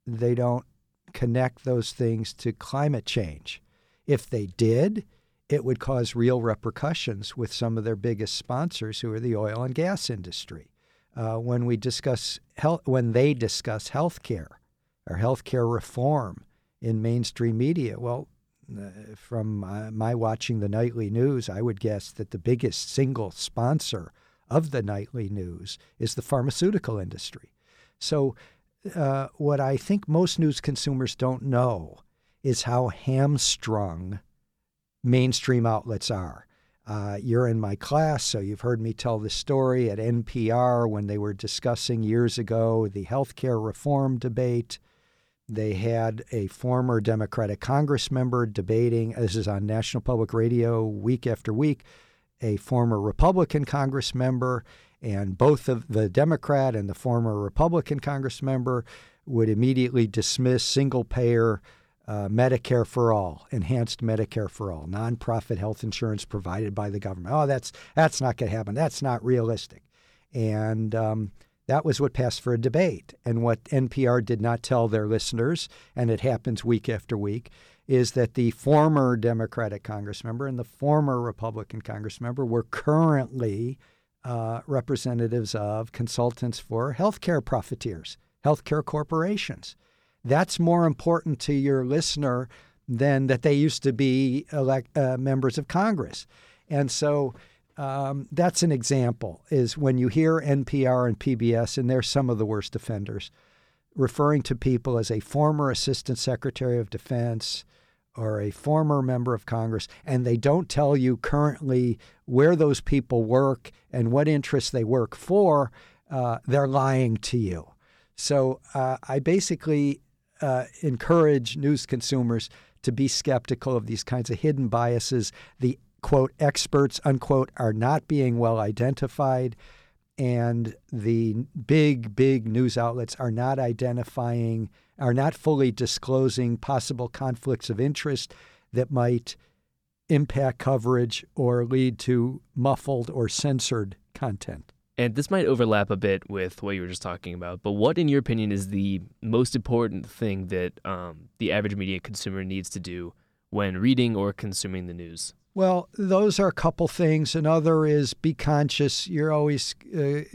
they don't connect those things to climate change. If they did, it would cause real repercussions with some of their biggest sponsors, who are the oil and gas industry. Uh, when we discuss health, when they discuss health care or health care reform in mainstream media, well, uh, from my watching the nightly news, I would guess that the biggest single sponsor of the nightly news is the pharmaceutical industry. So, uh, what I think most news consumers don't know is how hamstrung mainstream outlets are. Uh, you're in my class, so you've heard me tell the story at NPR when they were discussing years ago the healthcare reform debate. They had a former Democratic Congress member debating, this is on National Public Radio week after week, a former Republican Congress member, and both of the Democrat and the former Republican Congress member would immediately dismiss single payer uh, Medicare for all, enhanced Medicare for all, nonprofit health insurance provided by the government. Oh, that's that's not going to happen. That's not realistic. And um, that was what passed for a debate. And what NPR did not tell their listeners, and it happens week after week, is that the former Democratic Congress member and the former Republican Congress member were currently uh, representatives of consultants for healthcare profiteers, healthcare corporations. That's more important to your listener than that they used to be elect, uh, members of Congress. And so um, that's an example is when you hear NPR and PBS, and they're some of the worst offenders, referring to people as a former Assistant Secretary of Defense or a former member of Congress, and they don't tell you currently where those people work and what interests they work for, uh, they're lying to you. So uh, I basically uh, encourage news consumers to be skeptical of these kinds of hidden biases. The quote experts unquote are not being well identified and the big big news outlets are not identifying are not fully disclosing possible conflicts of interest that might impact coverage or lead to muffled or censored content and this might overlap a bit with what you were just talking about, but what, in your opinion, is the most important thing that um, the average media consumer needs to do when reading or consuming the news? Well, those are a couple things. Another is be conscious. You're always, uh,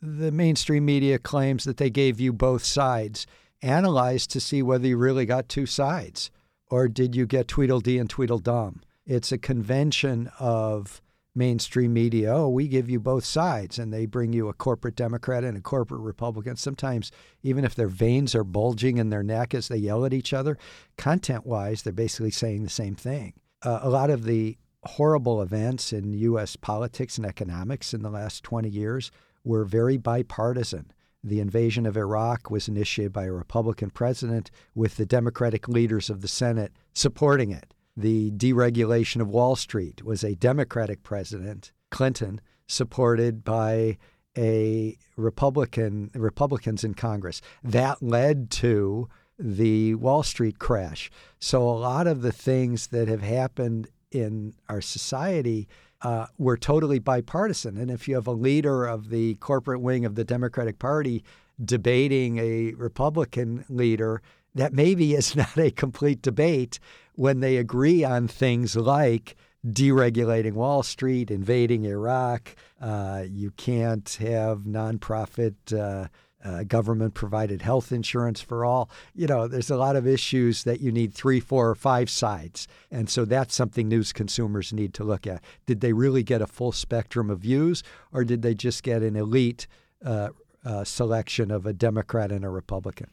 the mainstream media claims that they gave you both sides. Analyze to see whether you really got two sides or did you get Tweedledee and Tweedledum. It's a convention of mainstream media, oh, we give you both sides, and they bring you a corporate Democrat and a corporate Republican. Sometimes, even if their veins are bulging in their neck as they yell at each other, content wise, they're basically saying the same thing. Uh, a lot of the horrible events in U.S. politics and economics in the last 20 years were very bipartisan. The invasion of Iraq was initiated by a Republican president with the Democratic leaders of the Senate supporting it the deregulation of Wall Street was a Democratic president, Clinton, supported by a Republican Republicans in Congress. That led to the Wall Street crash. So a lot of the things that have happened in our society uh, were totally bipartisan. And if you have a leader of the corporate wing of the Democratic Party debating a Republican leader, that maybe is [laughs] not a complete debate when they agree on things like deregulating Wall Street, invading Iraq. Uh, you can't have nonprofit uh, uh, government provided health insurance for all. You know, there's a lot of issues that you need three, four, or five sides. And so that's something news consumers need to look at. Did they really get a full spectrum of views, or did they just get an elite uh, uh, selection of a Democrat and a Republican?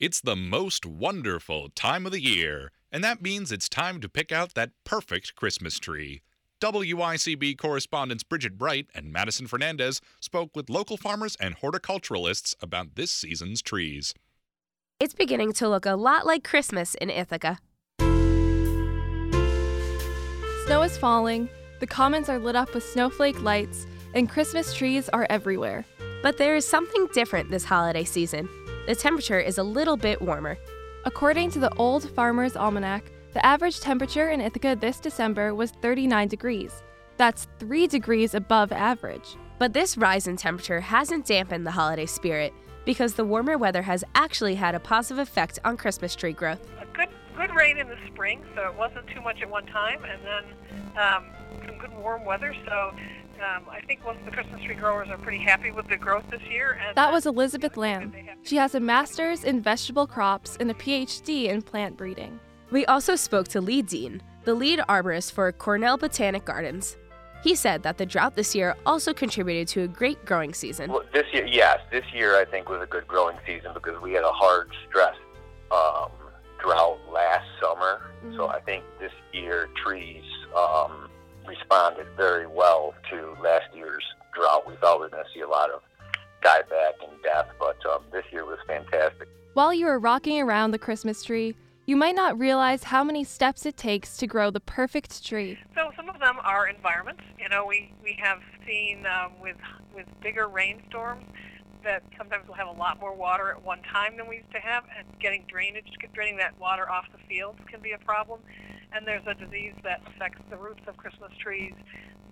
It's the most wonderful time of the year, and that means it's time to pick out that perfect Christmas tree. WICB correspondents Bridget Bright and Madison Fernandez spoke with local farmers and horticulturalists about this season's trees. It's beginning to look a lot like Christmas in Ithaca. Snow is falling, the commons are lit up with snowflake lights, and Christmas trees are everywhere. But there is something different this holiday season. The temperature is a little bit warmer. According to the Old Farmer's Almanac, the average temperature in Ithaca this December was 39 degrees. That's 3 degrees above average. But this rise in temperature hasn't dampened the holiday spirit because the warmer weather has actually had a positive effect on Christmas tree growth. A good good rain in the spring, so it wasn't too much at one time, and then um, some good warm weather. So um, I think most of the Christmas tree growers are pretty happy with the growth this year. And that was Elizabeth Lamb. She has a master's in vegetable crops and a PhD in plant breeding. We also spoke to Lee Dean, the lead arborist for Cornell Botanic Gardens. He said that the drought this year also contributed to a great growing season. Well, this year, yes, this year I think was a good growing season because we had a hard stress um, drought last summer. Mm-hmm. So I think this year trees um, responded very well to last year's drought. We thought we were going to see a lot of dieback and death, but um, this year was fantastic. While you are rocking around the Christmas tree, you might not realize how many steps it takes to grow the perfect tree. So some of them are environments. You know, we, we have seen um, with with bigger rainstorms that sometimes we'll have a lot more water at one time than we used to have, and getting drainage, draining that water off the fields can be a problem. And there's a disease that affects the roots of Christmas trees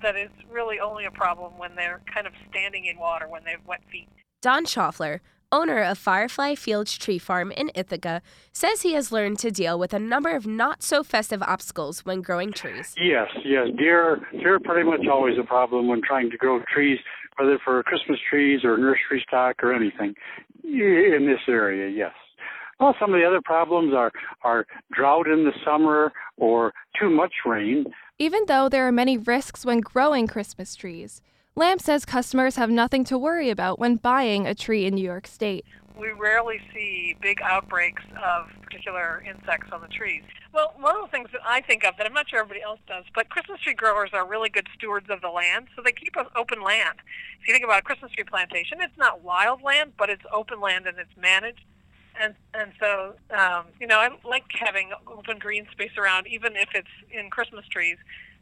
that is really only a problem when they're kind of standing in water, when they have wet feet. Don Schaffler, owner of Firefly Fields Tree Farm in Ithaca, says he has learned to deal with a number of not so festive obstacles when growing trees. Yes, yes. Deer, deer are pretty much always a problem when trying to grow trees whether for Christmas trees or nursery stock or anything in this area, yes. Well, some of the other problems are, are drought in the summer or too much rain. Even though there are many risks when growing Christmas trees, Lamb says customers have nothing to worry about when buying a tree in New York State we rarely see big outbreaks of particular insects on the trees. Well, one of the things that I think of that I'm not sure everybody else does, but Christmas tree growers are really good stewards of the land, so they keep open land. If you think about a Christmas tree plantation, it's not wild land, but it's open land and it's managed. And and so um, you know I like having open green space around, even if it's in Christmas trees.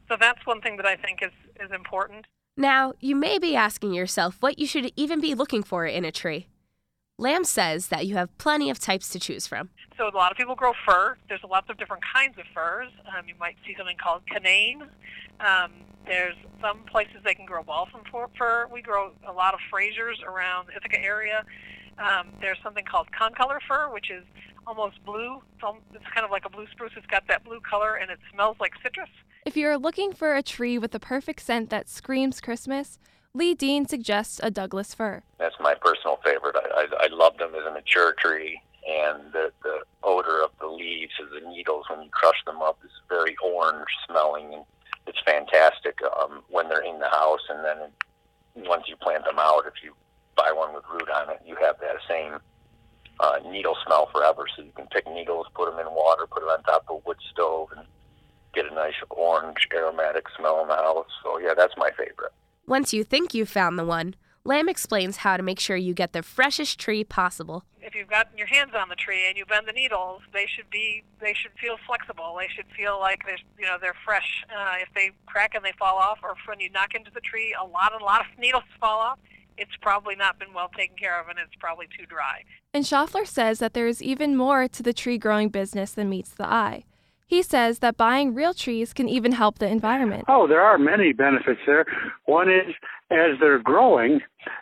So that's one thing that I think is is important. Now, you may be asking yourself what you should even be looking for in a tree. Lamb says that you have plenty of types to choose from. So a lot of people grow fir. There's lots of different kinds of firs. Um, you might see something called Canaan. Um, there's some places they can grow balsam fir. We grow a lot of Frasers around the Ithaca area. Um, there's something called concolor fir, which is almost blue. It's kind of like a blue spruce. It's got that blue color and it smells like citrus. If you're looking for a tree with the perfect scent that screams Christmas, Lee Dean suggests a Douglas fir. That's my personal favorite. I, I, I love them as a mature tree, and the, the odor of the leaves of the needles when you crush them up is very orange smelling, and it's fantastic um, when they're in the house. And then once you plant them out, if you buy one with root on it, you have that same uh, needle smell forever. So you can pick needles, put them in water, put them on top of a wood stove, and get a nice orange aromatic smell in the house. So yeah, that's my favorite. Once you think you've found the one, Lamb explains how to make sure you get the freshest tree possible. If you've got your hands on the tree and you bend the needles, they should be they should feel flexible. They should feel like they're you know they're fresh. Uh, if they crack and they fall off, or when you knock into the tree, a lot and a lot of needles fall off. It's probably not been well taken care of, and it's probably too dry. And Schaffler says that there is even more to the tree growing business than meets the eye. He says that buying real trees can even help the environment. Oh, there are many benefits there. One is as they're growing,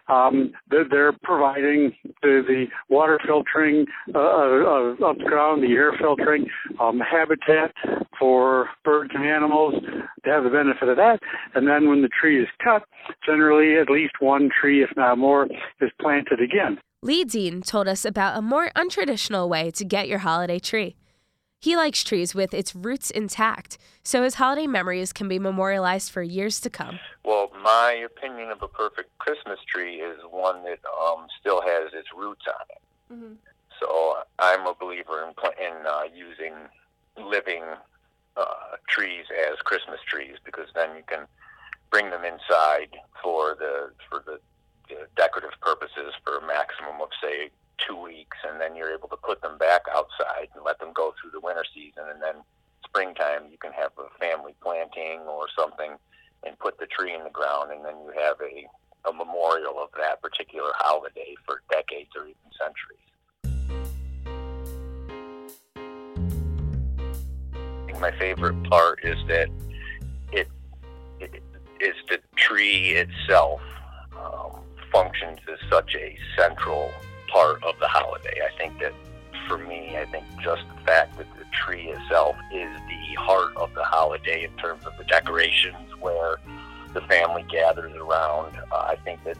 um, they're, they're, providing the, the water filtering uh, uh, up the ground, the air filtering, um, habitat for birds and animals. They have the benefit of that. And then when the tree is cut, generally at least one tree, if not more, is planted again. Lee Dean told us about a more untraditional way to get your holiday tree. He likes trees with its roots intact, so his holiday memories can be memorialized for years to come. Well, my opinion of a perfect Christmas tree is one that um, still has its roots on it. Mm-hmm. So I'm a believer in pl- in uh, using living uh, trees as Christmas trees because then you can bring them inside for the for the, the decorative purposes for a maximum of say two weeks, and then you're able to put them back outside and let them go through the winter season, and then springtime you can have a family planting or something and put the tree in the ground, and then you have a a memorial of that particular holiday for decades or even centuries. My favorite part is that it, it is the tree itself um, functions as such a central part of the holiday. I think that for me, I think just the fact that the tree itself is the heart of the holiday in terms of the decorations where the family gathers around. Uh, I think that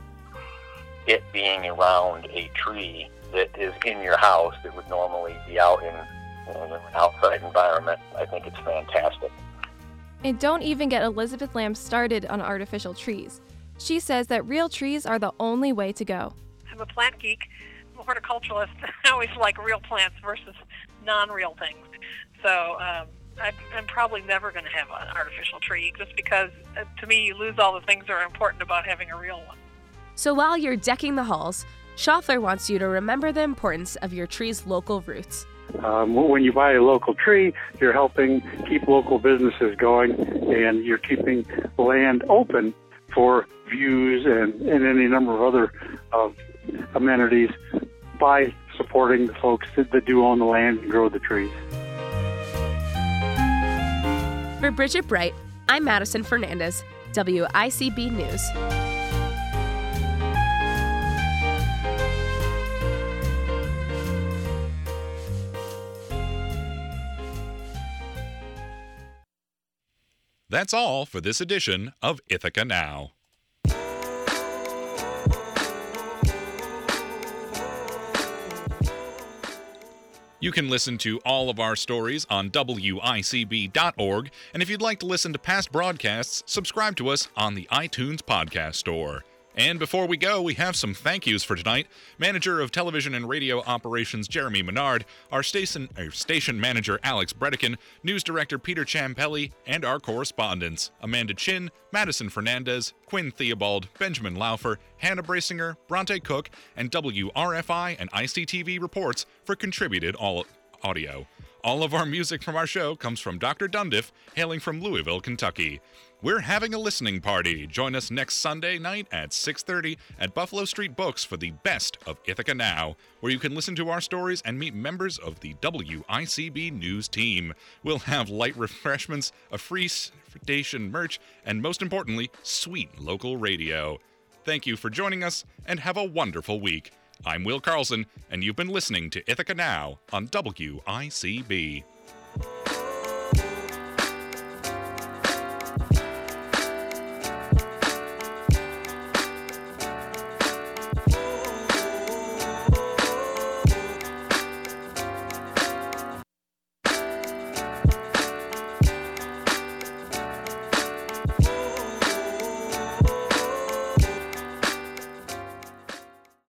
it being around a tree that is in your house that would normally be out in, in an outside environment, I think it's fantastic. And don't even get Elizabeth Lamb started on artificial trees. She says that real trees are the only way to go. I'm a plant geek, I'm horticulturalist. I [laughs] always like real plants versus non-real things. So um, I, I'm probably never going to have an artificial tree just because, uh, to me, you lose all the things that are important about having a real one. So while you're decking the halls, Schaffler wants you to remember the importance of your tree's local roots. Um, when you buy a local tree, you're helping keep local businesses going, and you're keeping land open for views and, and any number of other uh, amenities by supporting the folks that, that do own the land and grow the trees. For Bridget Bright, I'm Madison Fernandez, WICB News. That's all for this edition of Ithaca Now. You can listen to all of our stories on WICB.org, and if you'd like to listen to past broadcasts, subscribe to us on the iTunes Podcast Store. And before we go, we have some thank yous for tonight. Manager of Television and Radio Operations Jeremy Menard, our station, our station manager Alex Bredican, News Director Peter Champelli, and our correspondents Amanda Chin, Madison Fernandez, Quinn Theobald, Benjamin Laufer, Hannah Brasinger, Bronte Cook, and WRFI and ICTV reports for contributed all audio. All of our music from our show comes from Dr. Dundiff, hailing from Louisville, Kentucky. We're having a listening party. Join us next Sunday night at 6:30 at Buffalo Street Books for the best of Ithaca Now, where you can listen to our stories and meet members of the WICB news team. We'll have light refreshments, a free station merch, and most importantly, sweet local radio. Thank you for joining us and have a wonderful week. I'm Will Carlson, and you've been listening to Ithaca Now on WICB.